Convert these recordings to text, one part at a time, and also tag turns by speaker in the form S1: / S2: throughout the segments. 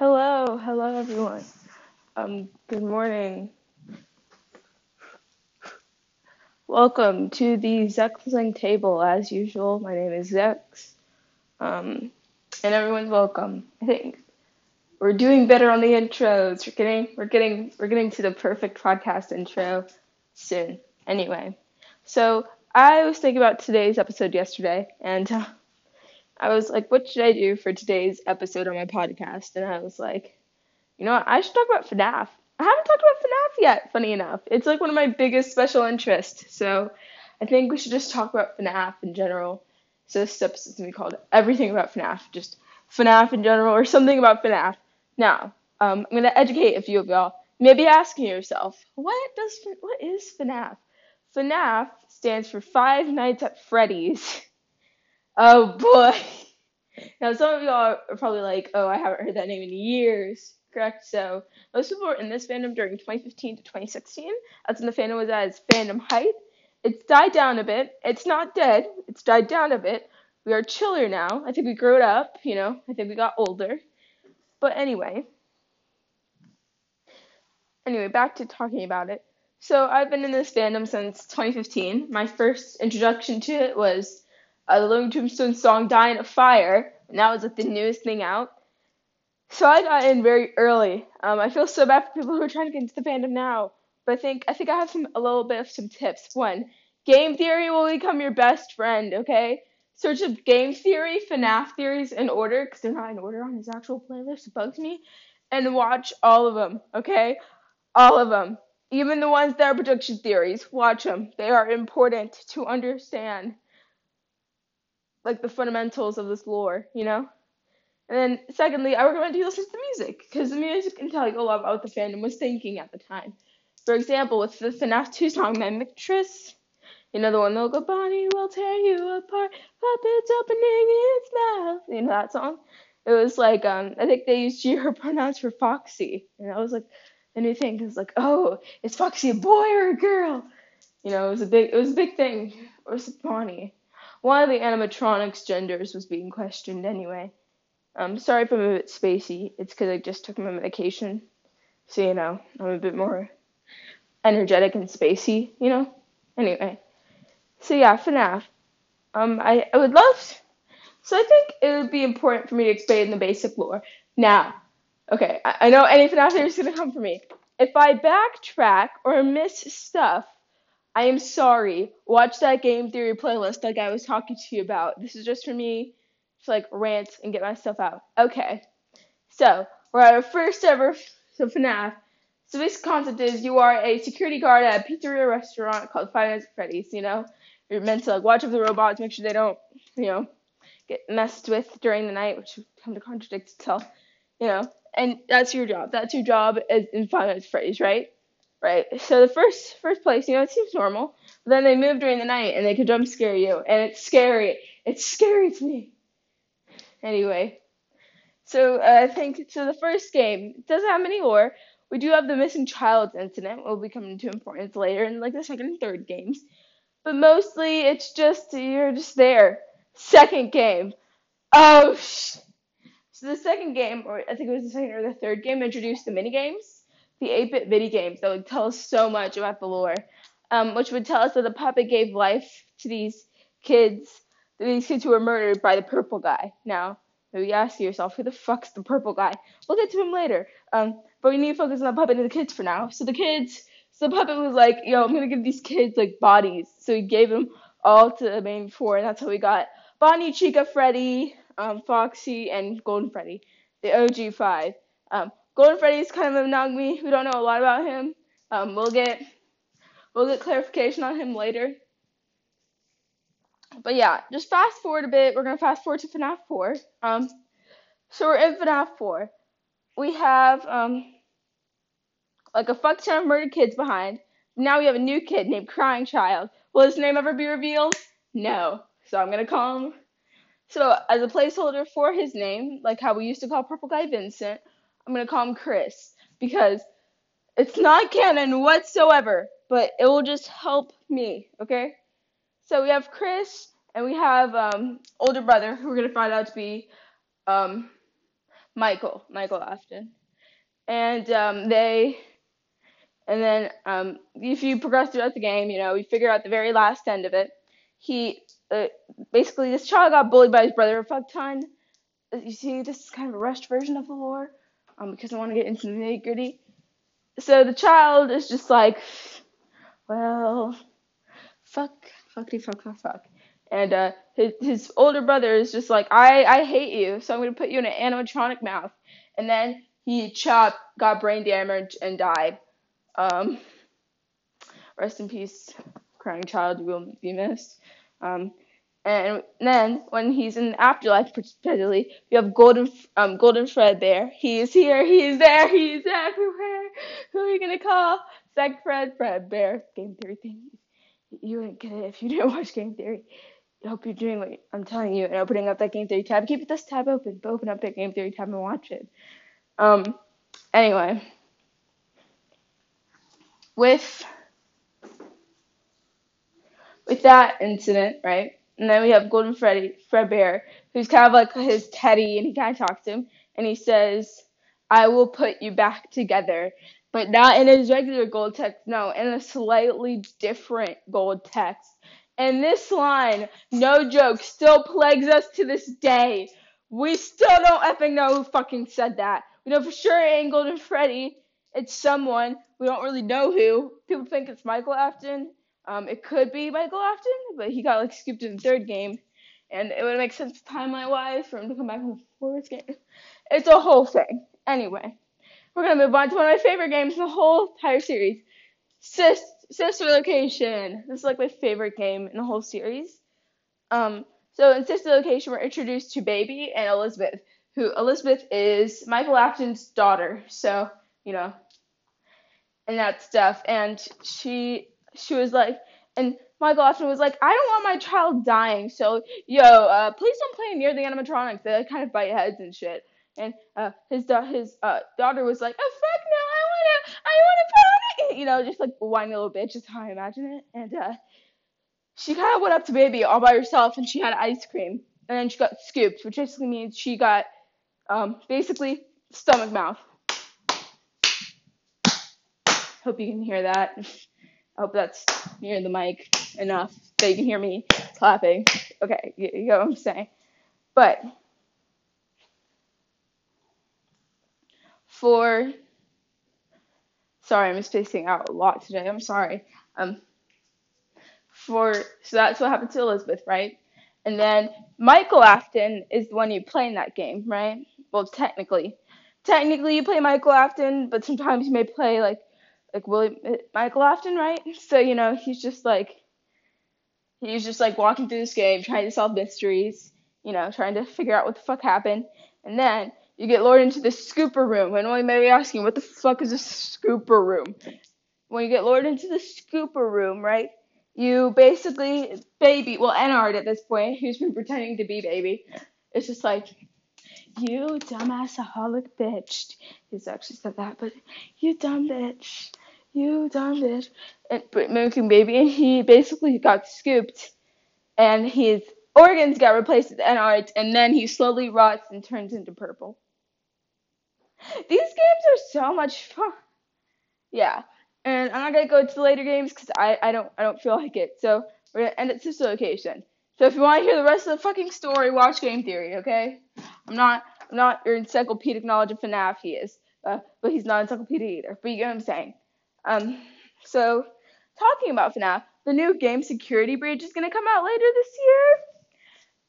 S1: Hello, hello everyone. Um, good morning. Welcome to the Zexling table. As usual, my name is Zex. Um, and everyone's welcome. I think we're doing better on the intros. We're getting, we're getting, we're getting to the perfect podcast intro soon. Anyway, so I was thinking about today's episode yesterday, and uh, I was like, what should I do for today's episode on my podcast? And I was like, you know what? I should talk about FNAF. I haven't talked about FNAF yet, funny enough. It's like one of my biggest special interests. So I think we should just talk about FNAF in general. So this episode's gonna be called Everything About FNAF, just FNAF in general, or something about FNAF. Now, um, I'm gonna educate a few of y'all. Maybe asking yourself, what does what is FNAF? FNAF stands for Five Nights at Freddy's. Oh boy. Now some of y'all are probably like, oh, I haven't heard that name in years. Correct. So most people were in this fandom during 2015 to 2016. That's when the fandom was at its fandom height. It's died down a bit. It's not dead. It's died down a bit. We are chiller now. I think we grew up. You know. I think we got older. But anyway. Anyway, back to talking about it. So I've been in this fandom since 2015. My first introduction to it was uh, the Living Tombstone song "Die in a Fire," and that was like the newest thing out. So I got in very early. Um, I feel so bad for people who are trying to get into the fandom now, but I think I think I have some a little bit of some tips. One, game theory will become your best friend. Okay, search up game theory, FNAF theories in order because they're not in order on his actual playlist. It bugs me, and watch all of them. Okay, all of them, even the ones that are production theories. Watch them. They are important to understand like the fundamentals of this lore, you know? And then secondly, I recommend you listen to the music, because the music can tell you a lot about what the fandom was thinking at the time. For example, with the FNAF 2 song Mimicritus, you know the one that'll go, Bonnie will tear you apart, puppets opening its mouth. You know that song? It was like, um, I think they used her pronouns for Foxy. And I was like the new thing. Was like, oh, is Foxy a boy or a girl? You know, it was a big, it was a big thing. Or was Bonnie? One of the animatronics' genders was being questioned anyway. Um, sorry if I'm a bit spacey. It's because I just took my medication. So, you know, I'm a bit more energetic and spacey, you know? Anyway. So, yeah, FNAF. Um, I, I would love. So, I think it would be important for me to explain the basic lore. Now, okay, I, I know any FNAF is going to come for me. If I backtrack or miss stuff, I am sorry. Watch that game theory playlist like I was talking to you about. This is just for me to like rant and get my stuff out. Okay. So we're at our first ever so FNAF. So this concept is you are a security guard at a pizzeria restaurant called Five Nights at Freddy's. You know, you're meant to like watch over the robots, make sure they don't, you know, get messed with during the night, which would come to contradict itself. You know, and that's your job. That's your job in Five Nights at Freddy's, right? Right? So the first first place, you know, it seems normal. But then they move during the night and they can jump scare you, and it's scary. It's scary to me. Anyway, so uh, I think so. The first game doesn't have any lore. We do have the missing child incident. Will be coming to importance later in like the second and third games, but mostly it's just you're just there. Second game. Oh. Sh- so the second game, or I think it was the second or the third game, introduced the mini games the 8-bit video games that would tell us so much about the lore, um, which would tell us that the puppet gave life to these kids, these kids who were murdered by the purple guy. Now, maybe ask yourself, who the fuck's the purple guy? We'll get to him later. Um, but we need to focus on the puppet and the kids for now. So the kids, so the puppet was like, yo, I'm gonna give these kids like bodies. So he gave them all to the main four, and that's how we got Bonnie, Chica, Freddy, um, Foxy, and Golden Freddy, the OG five. Um, Golden Freddy's kind of a Nagmi. We don't know a lot about him. Um, we'll get we'll get clarification on him later. But yeah, just fast forward a bit. We're gonna fast forward to FNAF 4. Um, so we're in FNAF 4. We have um like a fuck ton of murdered kids behind. Now we have a new kid named Crying Child. Will his name ever be revealed? No. So I'm gonna call him. So as a placeholder for his name, like how we used to call Purple Guy Vincent, I'm gonna call him Chris because it's not canon whatsoever, but it will just help me, okay? So we have Chris and we have um older brother who we're gonna find out to be um Michael, Michael Afton, and um, they, and then um, if you progress throughout the game, you know, we figure out the very last end of it. He uh, basically this child got bullied by his brother a fuck ton. You see, this is kind of a rushed version of the lore, um, because I want to get into the nitty gritty. So the child is just like, well, fuck, fuckity fuck fuck fuck. And uh, his his older brother is just like, I I hate you, so I'm gonna put you in an animatronic mouth. And then he chopped, got brain damage, and died. Um, rest in peace, crying child. You will be missed. Um, and then when he's in afterlife, particularly, you have Golden um Golden Fred there. He is here. He is there. He is everywhere. Who are you gonna call? Zach Fred Fred Bear. Game theory thing. You wouldn't get it if you didn't watch Game Theory. I hope you're doing what I'm telling you and opening up that Game Theory tab. Keep this tab open, but open up that Game Theory tab and watch it. Um, anyway, with with that incident, right? And then we have Golden Freddy, Fredbear, who's kind of like his Teddy, and he kind of talks to him, and he says, "I will put you back together." But not in his regular gold text, no, in a slightly different gold text. And this line, no joke, still plagues us to this day. We still don't effing know who fucking said that. We know for sure it ain't Golden Freddy. It's someone. We don't really know who. People think it's Michael Afton. Um, it could be Michael Afton, but he got like scooped in the third game. And it would make sense timeline wise for him to come back in the fourth game. It's a whole thing. Anyway, we're gonna move on to one of my favorite games in the whole entire series. Sis Sister Location. This is like my favorite game in the whole series. Um, so in Sister Location, we're introduced to Baby and Elizabeth, who Elizabeth is Michael Afton's daughter. So you know, and that stuff. And she she was like, and Michael Afton was like, I don't want my child dying, so yo, uh, please don't play near the animatronics. They kind of bite heads and shit. And uh, his da- his uh, daughter was like, oh fuck no, I wanna I wanna play, you know, just like a whiny little bitch is how I imagine it. And uh, she kind of went up to baby all by herself, and she had ice cream, and then she got scooped, which basically means she got um, basically stomach mouth. Hope you can hear that. I hope that's near the mic enough that you can hear me clapping. Okay, you, you know what I'm saying. But for sorry, I'm spacing out a lot today. I'm sorry. Um, for so that's what happened to Elizabeth, right? And then Michael Afton is the one you play in that game, right? Well, technically, technically you play Michael Afton, but sometimes you may play like like William eh, Michael Afton, right? So you know he's just like he's just like walking through this game, trying to solve mysteries, you know, trying to figure out what the fuck happened, and then you get lured into the scooper room. And you may be asking, what the fuck is a scooper room? When you get lured into the scooper room, right? You basically baby, well, Ennard at this point, who's been pretending to be baby, it's just like you dumbass aholic bitch. He's actually said that, but you dumb bitch. You dumb bitch. And, mimicking baby, and he basically got scooped, and his organs got replaced with Ennard, and then he slowly rots and turns into purple. These games are so much fun. Yeah, and I'm not gonna go to the later games because I, I don't I don't feel like it. So we're gonna end at this location. So if you want to hear the rest of the fucking story, watch Game Theory, okay? I'm not I'm not your encyclopedic knowledge of FNAF. He is, uh, but he's not encyclopedic either. But you get what I'm saying. Um, so talking about FNAF, the new game Security Breach is gonna come out later this year.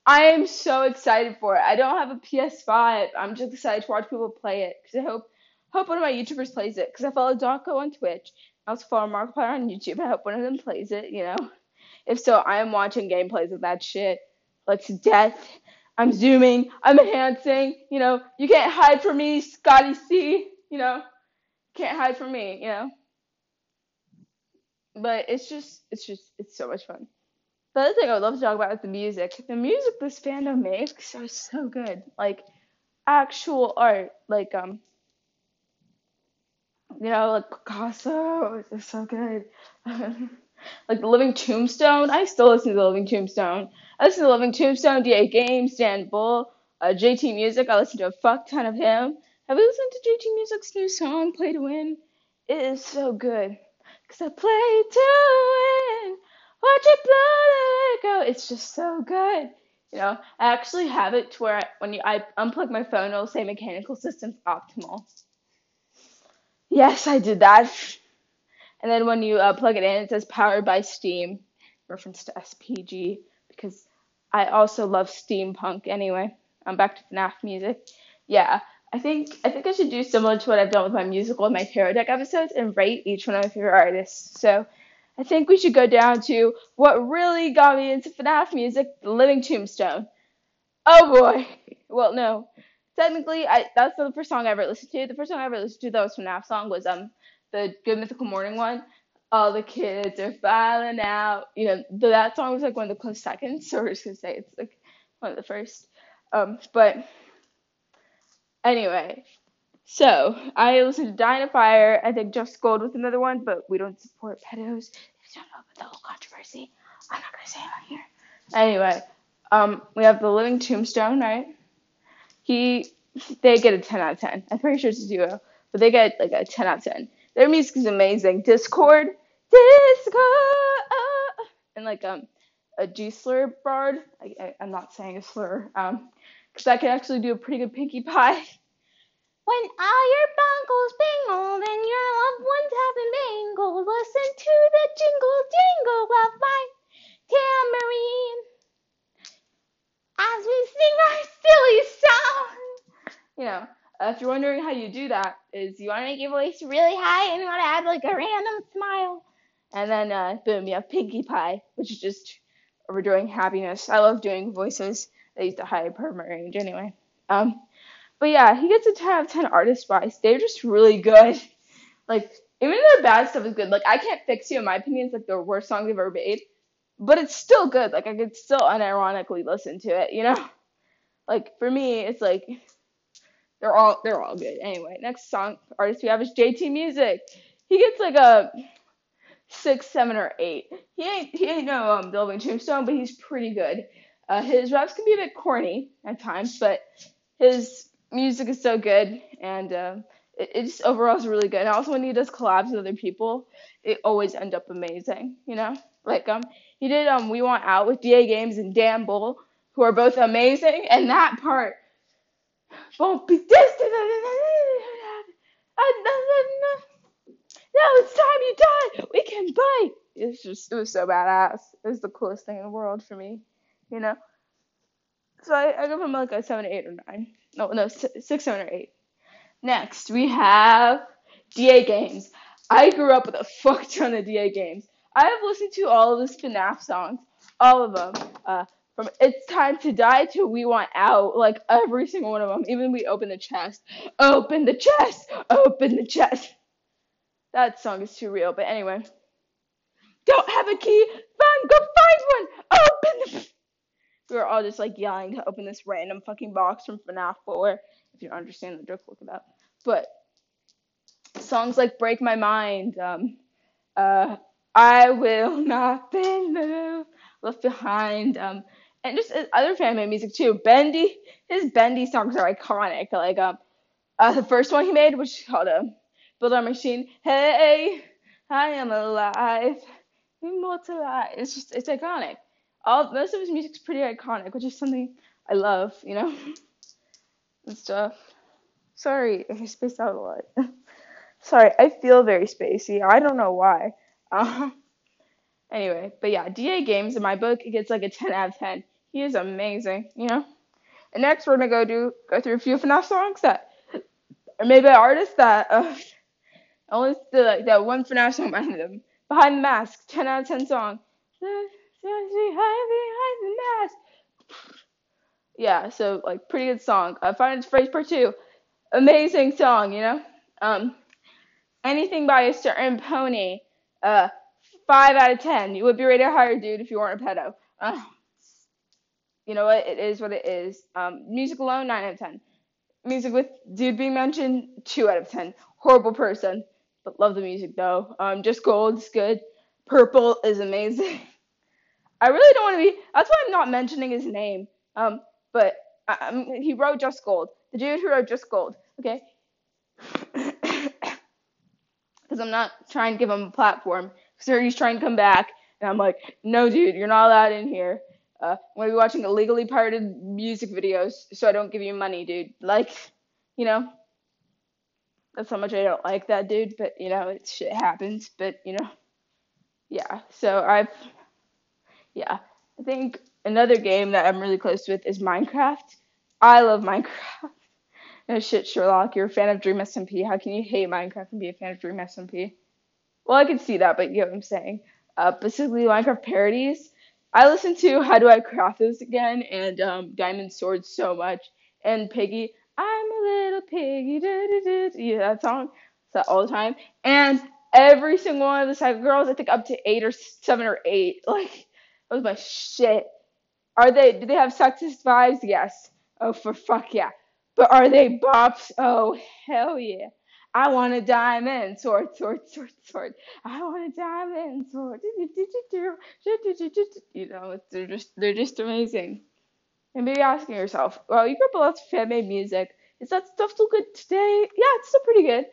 S1: I am so excited for it. I don't have a PS5. I'm just excited to watch people play it because I hope hope one of my YouTubers plays it because I follow Dawko on Twitch. I also follow Markiplier on YouTube. I hope one of them plays it. You know, if so, I am watching gameplays of that shit like to death. I'm zooming. I'm enhancing. You know, you can't hide from me, Scotty C. You know, can't hide from me. You know, but it's just, it's just, it's so much fun. The other thing I would love to talk about is the music. The music this fandom makes are so good. Like actual art. Like um you know, like Picasso is so good. like the Living Tombstone. I still listen to the Living Tombstone. I listen to the Living Tombstone, DA Games, Dan Bull, Uh, JT Music, I listen to a fuck ton of him. Have you listened to JT Music's new song, Play to Win? It is so good. Cause I play to win. Watch it blow, let it go. It's just so good. You know, I actually have it to where I, when you, I unplug my phone, it'll say mechanical systems optimal. Yes, I did that. And then when you uh, plug it in, it says powered by Steam, reference to SPG, because I also love steampunk anyway. I'm back to FNAF music. Yeah, I think I think I should do similar to what I've done with my musical and my tarot deck episodes and rate each one of my favorite artists. So I think we should go down to what really got me into FNAF music, The Living Tombstone. Oh boy. Well, no. Technically, I that's the first song I ever listened to. The first song I ever listened to that was FNAF song was um the Good Mythical Morning one. All the kids are filing out. You know, that song was like one of the close seconds, so we're just gonna say it's like one of the first. Um, but anyway, so I listened to Die in a Fire. I think Just Gold with another one, but we don't support pedos. If you don't know about the whole controversy, I'm not gonna say it on here. Anyway, um, we have the Living Tombstone, right? He, they get a 10 out of 10. I'm pretty sure it's a duo, but they get like a 10 out of 10. Their music is amazing. Discord, Discord, and like um a G slur bard. I, I, I'm not saying a slur, um, because I can actually do a pretty good Pinkie Pie. When all your bongos bingled and your loved ones have been bangled, listen to the jingle jingle of my tambourine as we sing our silly song. You know, uh, if you're wondering how you do that, is you want to make your voice really high and you want to add like a random smile, and then uh, boom, you have Pinkie Pie, which is just overdoing happiness. I love doing voices that use the high perma range anyway. Um, but yeah, he gets a 10 out of 10 artist wise. They're just really good. Like, even their bad stuff is good. Like, I Can't Fix You, in my opinion, is like the worst song they've ever made. But it's still good. Like, I could still unironically listen to it, you know? Like, for me, it's like, they're all they're all good. Anyway, next song artist we have is JT Music. He gets like a six, seven, or eight. He ain't he ain't no um Living Tombstone, but he's pretty good. Uh, his raps can be a bit corny at times, but his music is so good, and uh, it, it just overall is really good. And also when he does collabs with other people, it always end up amazing. You know, like um he did um We Want Out with DA Games and Dan Bull, who are both amazing, and that part won't be distant. Now it's time you die. We can bite. It's just it was so badass. It was the coolest thing in the world for me, you know. So I, I give him like a seven, eight, or nine. No, no, six, seven, or eight. Next we have DA games. I grew up with a fuck ton of DA games. I have listened to all of the FNAF songs, all of them. Uh, from It's Time to Die to We Want Out, like every single one of them. Even We Open the Chest. Open the chest! Open the chest! That song is too real, but anyway. Don't have a key? Fine, go find one! Open the. We were all just like yelling to open this random fucking box from FNAF 4. If you don't understand the joke, look it up. But songs like Break My Mind, um, uh, I Will Not Be Left Behind, um, and just other fan made music too. Bendy, his Bendy songs are iconic. Like um, uh, the first one he made, which is called um, "Build Our Machine." Hey, I am alive, immortalized. It's just it's iconic. All most of his music's pretty iconic, which is something I love, you know, and stuff. Sorry, I spaced out a lot. Sorry, I feel very spacey. I don't know why. Um, anyway, but yeah, DA Games in my book it gets like a 10 out of 10. He is amazing, you know. And next we're gonna go do go through a few FNAF songs that, or maybe artists that uh, only the like that one FNAF song behind them. Behind the Mask, 10 out of 10 song. Yeah, so like pretty good song. Uh, Finance Phrase Part Two, amazing song, you know. Um, anything by a certain pony. Uh, five out of ten. You would be rated higher, dude, if you weren't a pedo. Uh, you know what? It is what it is. Um, music alone, 9 out of 10. Music with dude being mentioned, 2 out of 10. Horrible person, but love the music though. Um, just gold's good. Purple is amazing. I really don't want to be. That's why I'm not mentioning his name. Um, but Um, he wrote Just Gold. The dude who wrote Just Gold. Okay. Because I'm not trying to give him a platform. So he's trying to come back, and I'm like, no, dude, you're not allowed in here. Uh, I'm gonna be watching illegally pirated music videos, so I don't give you money, dude. Like, you know, that's how much I don't like that dude. But you know, it shit happens. But you know, yeah. So I've, yeah, I think another game that I'm really close with is Minecraft. I love Minecraft. no shit, Sherlock, you're a fan of Dream SMP. How can you hate Minecraft and be a fan of Dream SMP? Well, I can see that, but you get what I'm saying. Uh, basically, Minecraft parodies. I listen to How Do I Craft This Again and um, Diamond Sword so much, and Piggy. I'm a little piggy. Yeah, that song. That all the time. And every single one of the Psycho Girls, I think up to eight or seven or eight. Like that was my shit. Are they? Do they have sexist vibes? Yes. Oh, for fuck yeah. But are they bops? Oh, hell yeah. I want a diamond sword, sword, sword, sword. I want a diamond sword. You know, they're just they're just amazing. And maybe asking yourself, well, you grew up with lots of fan made music. Is that stuff still good today? Yeah, it's still pretty good.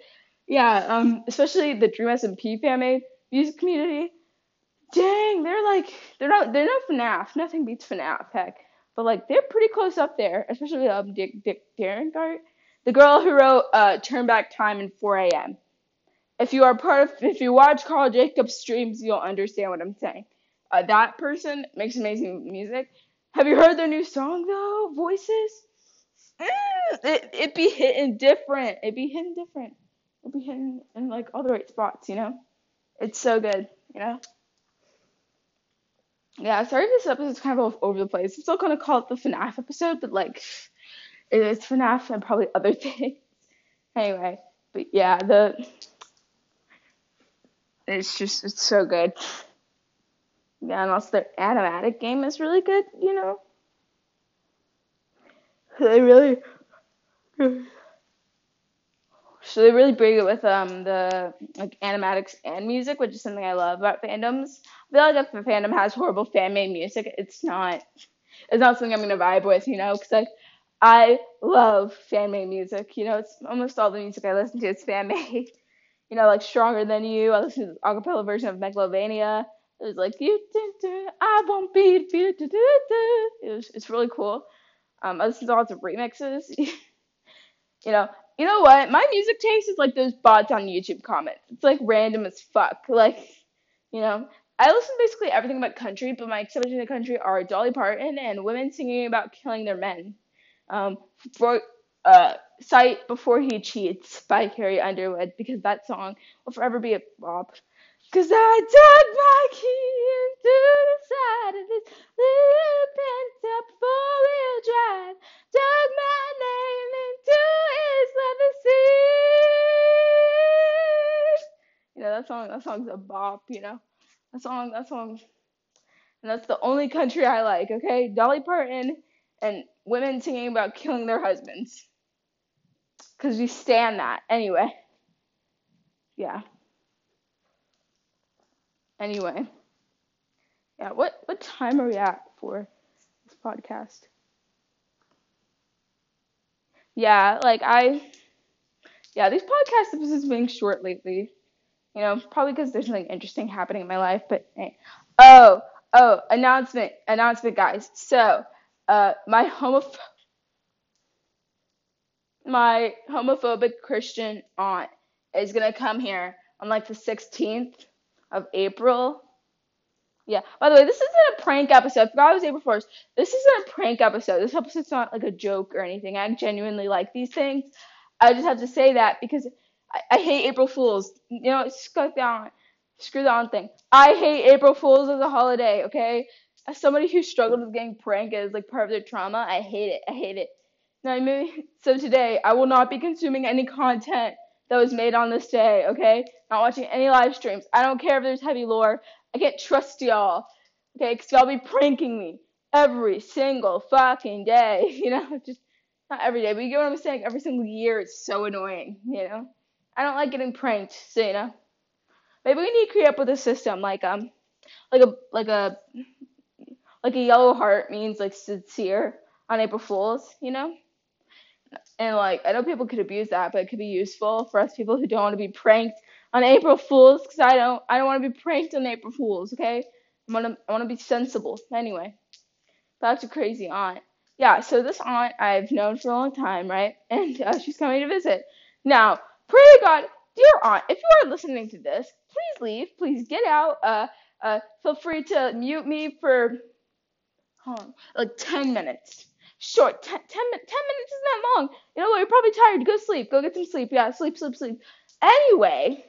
S1: Yeah, um, especially the Dream SMP fan made music community. Dang, they're like they're not they're not FNAF. Nothing beats FNAF, heck. But like they're pretty close up there, especially um Dick Dick Darren the girl who wrote uh, Turn Back Time and 4 a.m. If you are part of, if you watch Karl Jacobs streams, you'll understand what I'm saying. Uh, that person makes amazing music. Have you heard their new song though? Voices. Mm, it it be hitting different. It be hitting different. It be hitting in like all the right spots. You know, it's so good. You know yeah, sorry if this episode's kind of all over the place. I'm still gonna call it the FNAF episode, but like it's FNAF and probably other things. anyway, but yeah, the it's just it's so good. Yeah, and also their animatic game is really good, you know. They really so they really bring it with um the like animatics and music, which is something I love about fandoms. I feel like if a fandom has horrible fan made music, it's not it's not something I'm gonna vibe with, you know, because like I love fan made music. You know, it's almost all the music I listen to is fan made. you know, like Stronger Than You. I listen to the acapella version of Megalovania. It was like you, do, do, I won't be defeated. It was, it's really cool. Um, I listen to lots of remixes. you know, you know what? My music taste is like those bots on YouTube comments. It's like random as fuck. Like, you know, I listen to basically everything about country, but my exceptions the country are Dolly Parton and women singing about killing their men. Um, for uh, "Sight Before He Cheats" by Carrie Underwood because that song will forever be a bop. Cause I dug my key into the side of this little pent up four wheel drive. Dug my name into his leather seat. You know, that song, that song's a bop, you know. That song, that song. And that's the only country I like, okay? Dolly Parton and women singing about killing their husbands. Because we stand that. Anyway. Yeah. Anyway. Yeah, what, what time are we at for this podcast? Yeah, like I. Yeah, these podcast episodes being short lately. You know, probably because there's something interesting happening in my life, but hey. Oh, oh, announcement, announcement, guys. So, uh, my homoph my homophobic Christian aunt is gonna come here on like the 16th of April. Yeah. By the way, this isn't a prank episode. I forgot it was April 1st. This isn't a prank episode. This episode's not like a joke or anything. I genuinely like these things. I just have to say that because I, I hate April Fools. You know, screw that, screw that thing. I hate April Fools as a holiday. Okay as somebody who struggled with getting pranked as like part of their trauma, I hate it. I hate it. Now, so today I will not be consuming any content that was made on this day. Okay, not watching any live streams. I don't care if there's heavy lore. I can't trust y'all. Okay, because y'all be pranking me every single fucking day. You know, just not every day, but you get what I'm saying. Every single year, it's so annoying. You know, I don't like getting pranked. So you know, maybe we need to create up with a system like um, like a like a like a yellow heart means like sincere. on April Fools, you know? And like I know people could abuse that, but it could be useful for us people who don't want to be pranked on April Fools because I don't I don't want to be pranked on April Fools, okay? I want to I want to be sensible. Anyway, back to crazy aunt. Yeah, so this aunt I've known for a long time, right? And uh, she's coming to visit. Now, pray to God, dear aunt, if you are listening to this, please leave. Please get out. Uh, uh, feel free to mute me for hold on, like 10 minutes. Short, 10, 10, 10 minutes isn't that long. You know what? You're probably tired. Go sleep. Go get some sleep. Yeah, sleep, sleep, sleep. Anyway,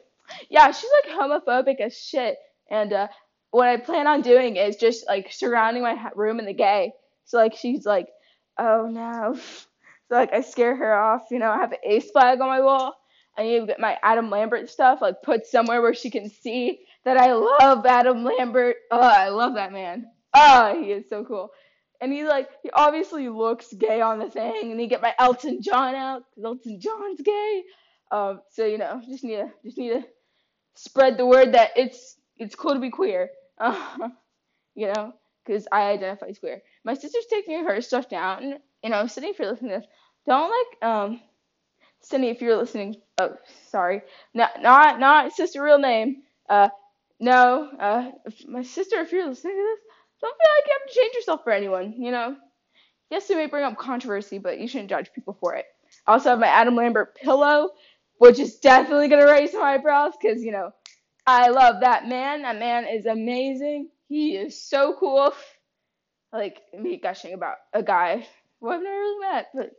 S1: yeah, she's like homophobic as shit. And uh, what I plan on doing is just like surrounding my room in the gay. So like she's like, oh no. So like I scare her off. You know, I have an ace flag on my wall. I need to get my Adam Lambert stuff like put somewhere where she can see that I love Adam Lambert. Oh, I love that man. Oh, he is so cool. And he like he obviously looks gay on the thing, and he get my Elton John out because Elton John's gay. Um, so you know, just need to just need to spread the word that it's it's cool to be queer. You know, because I identify as queer. My sister's taking her stuff down. and You know, Sydney, if you're listening to this, don't like um, Sydney, if you're listening. Oh, sorry, not not not sister real name. Uh, no, uh, my sister, if you're listening to this, don't feel like you have to change yourself for anyone, you know? Yes, it may bring up controversy, but you shouldn't judge people for it. I also have my Adam Lambert pillow, which is definitely going to raise some eyebrows because, you know, I love that man. That man is amazing. He is so cool. Like, me gushing about a guy who I've never really met, but,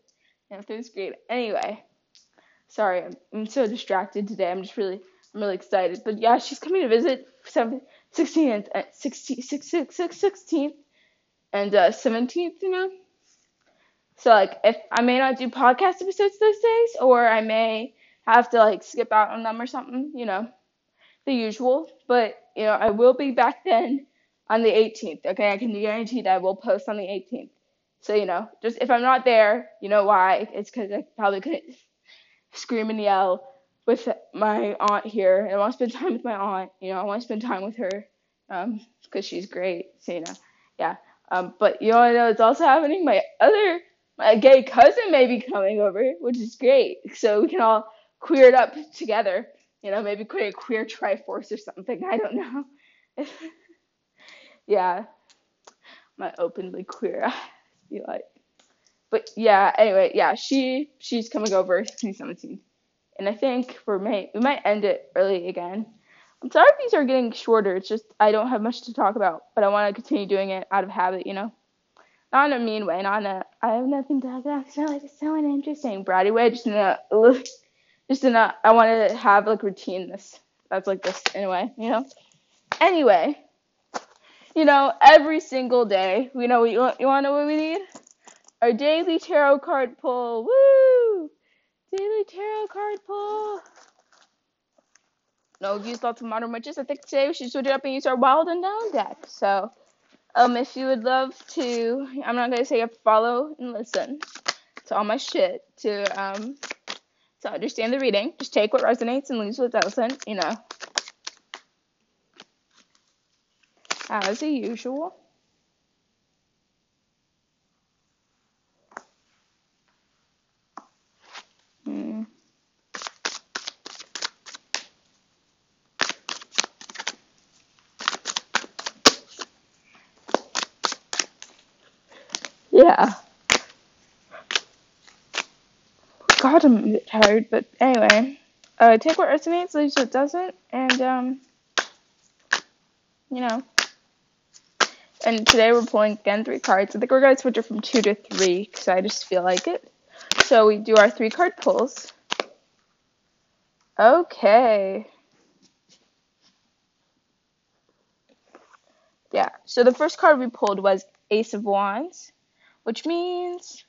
S1: you know, things great. Anyway, sorry, I'm, I'm so distracted today. I'm just really, I'm really excited. But yeah, she's coming to visit 16th, 16th, 16th, and uh, 17th, you know. So like, if I may not do podcast episodes those days, or I may have to like skip out on them or something, you know, the usual. But you know, I will be back then on the 18th. Okay, I can guarantee that I will post on the 18th. So you know, just if I'm not there, you know why? It's because I probably couldn't scream and yell with my aunt here, and I want to spend time with my aunt. You know, I want to spend time with her, um, because she's great. So you know, yeah. Um, but you know, I know it's also happening. My other, my gay cousin may be coming over, which is great. So we can all queer it up together. You know, maybe create a queer triforce or something. I don't know. yeah, my openly queer. Feel like. But yeah, anyway, yeah, she she's coming over 2017 and I think we may we might end it early again. I'm sorry if these are getting shorter. It's just I don't have much to talk about, but I want to continue doing it out of habit, you know. Not in a mean way, not in a I have nothing to talk about. It's not like it's so uninteresting, bratty way. Just in a just in a I want to have like routine. This that's like this in a way, you know. Anyway, you know, every single day, you know, you you want to know what we need? Our daily tarot card pull. Woo! Tarot card pull. No, we've lots of modern witches. I think today we should switch it up and use our wild and unknown deck. So, um, if you would love to, I'm not gonna say you have to follow and listen to all my shit to um to understand the reading. Just take what resonates and leave what doesn't. You know, as usual. Yeah. A tired, but anyway. Uh, take what resonates, leave what doesn't, and, um, you know. And today we're pulling again three cards. I think we're going to switch it from two to three, because I just feel like it. So we do our three card pulls. Okay. Yeah, so the first card we pulled was Ace of Wands which means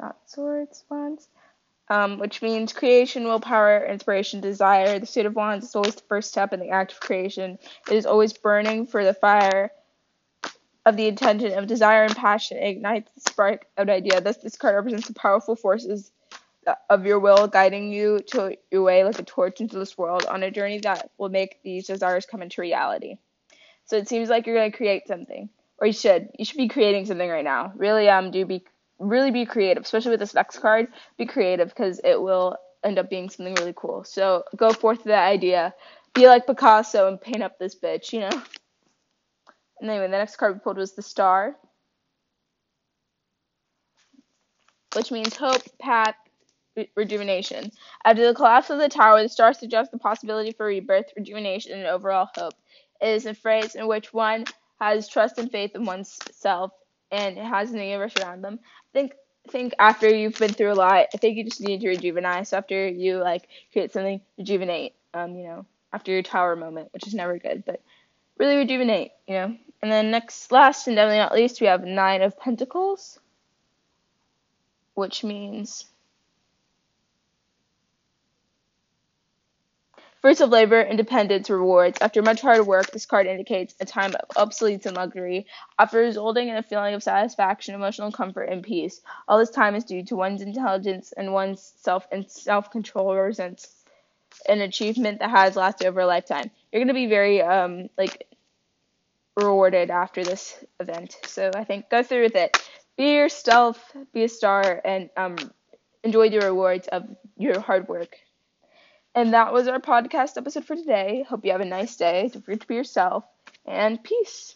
S1: not swords, wands, um, which means creation, willpower, inspiration, desire. The Suit of Wands is always the first step in the act of creation. It is always burning for the fire of the intention of desire and passion. It ignites the spark of an idea. Thus, this card represents the powerful forces of your will guiding you to your way like a torch into this world on a journey that will make these desires come into reality. So it seems like you're gonna create something, or you should. You should be creating something right now. Really, um, do be really be creative, especially with this next card. Be creative because it will end up being something really cool. So go forth with that idea. Be like Picasso and paint up this bitch, you know. And anyway, the next card we pulled was the Star, which means hope, path, rejuvenation. After the collapse of the tower, the star suggests the possibility for rebirth, rejuvenation, and overall hope. It is a phrase in which one has trust and faith in oneself and it has the universe around them. Think think after you've been through a lot, I think you just need to rejuvenate. So after you like create something, rejuvenate. Um, you know, after your tower moment, which is never good, but really rejuvenate. You know. And then next, last and definitely not least, we have Nine of Pentacles, which means Fruits of labor, independence, rewards. After much hard work, this card indicates a time of obsolete and luxury, after resulting in a feeling of satisfaction, emotional comfort, and peace. All this time is due to one's intelligence and one's self and self control represents an achievement that has lasted over a lifetime. You're gonna be very um like rewarded after this event. So I think go through with it. Be yourself, be a star, and um enjoy the rewards of your hard work. And that was our podcast episode for today. Hope you have a nice day. Don't forget to be yourself. And peace.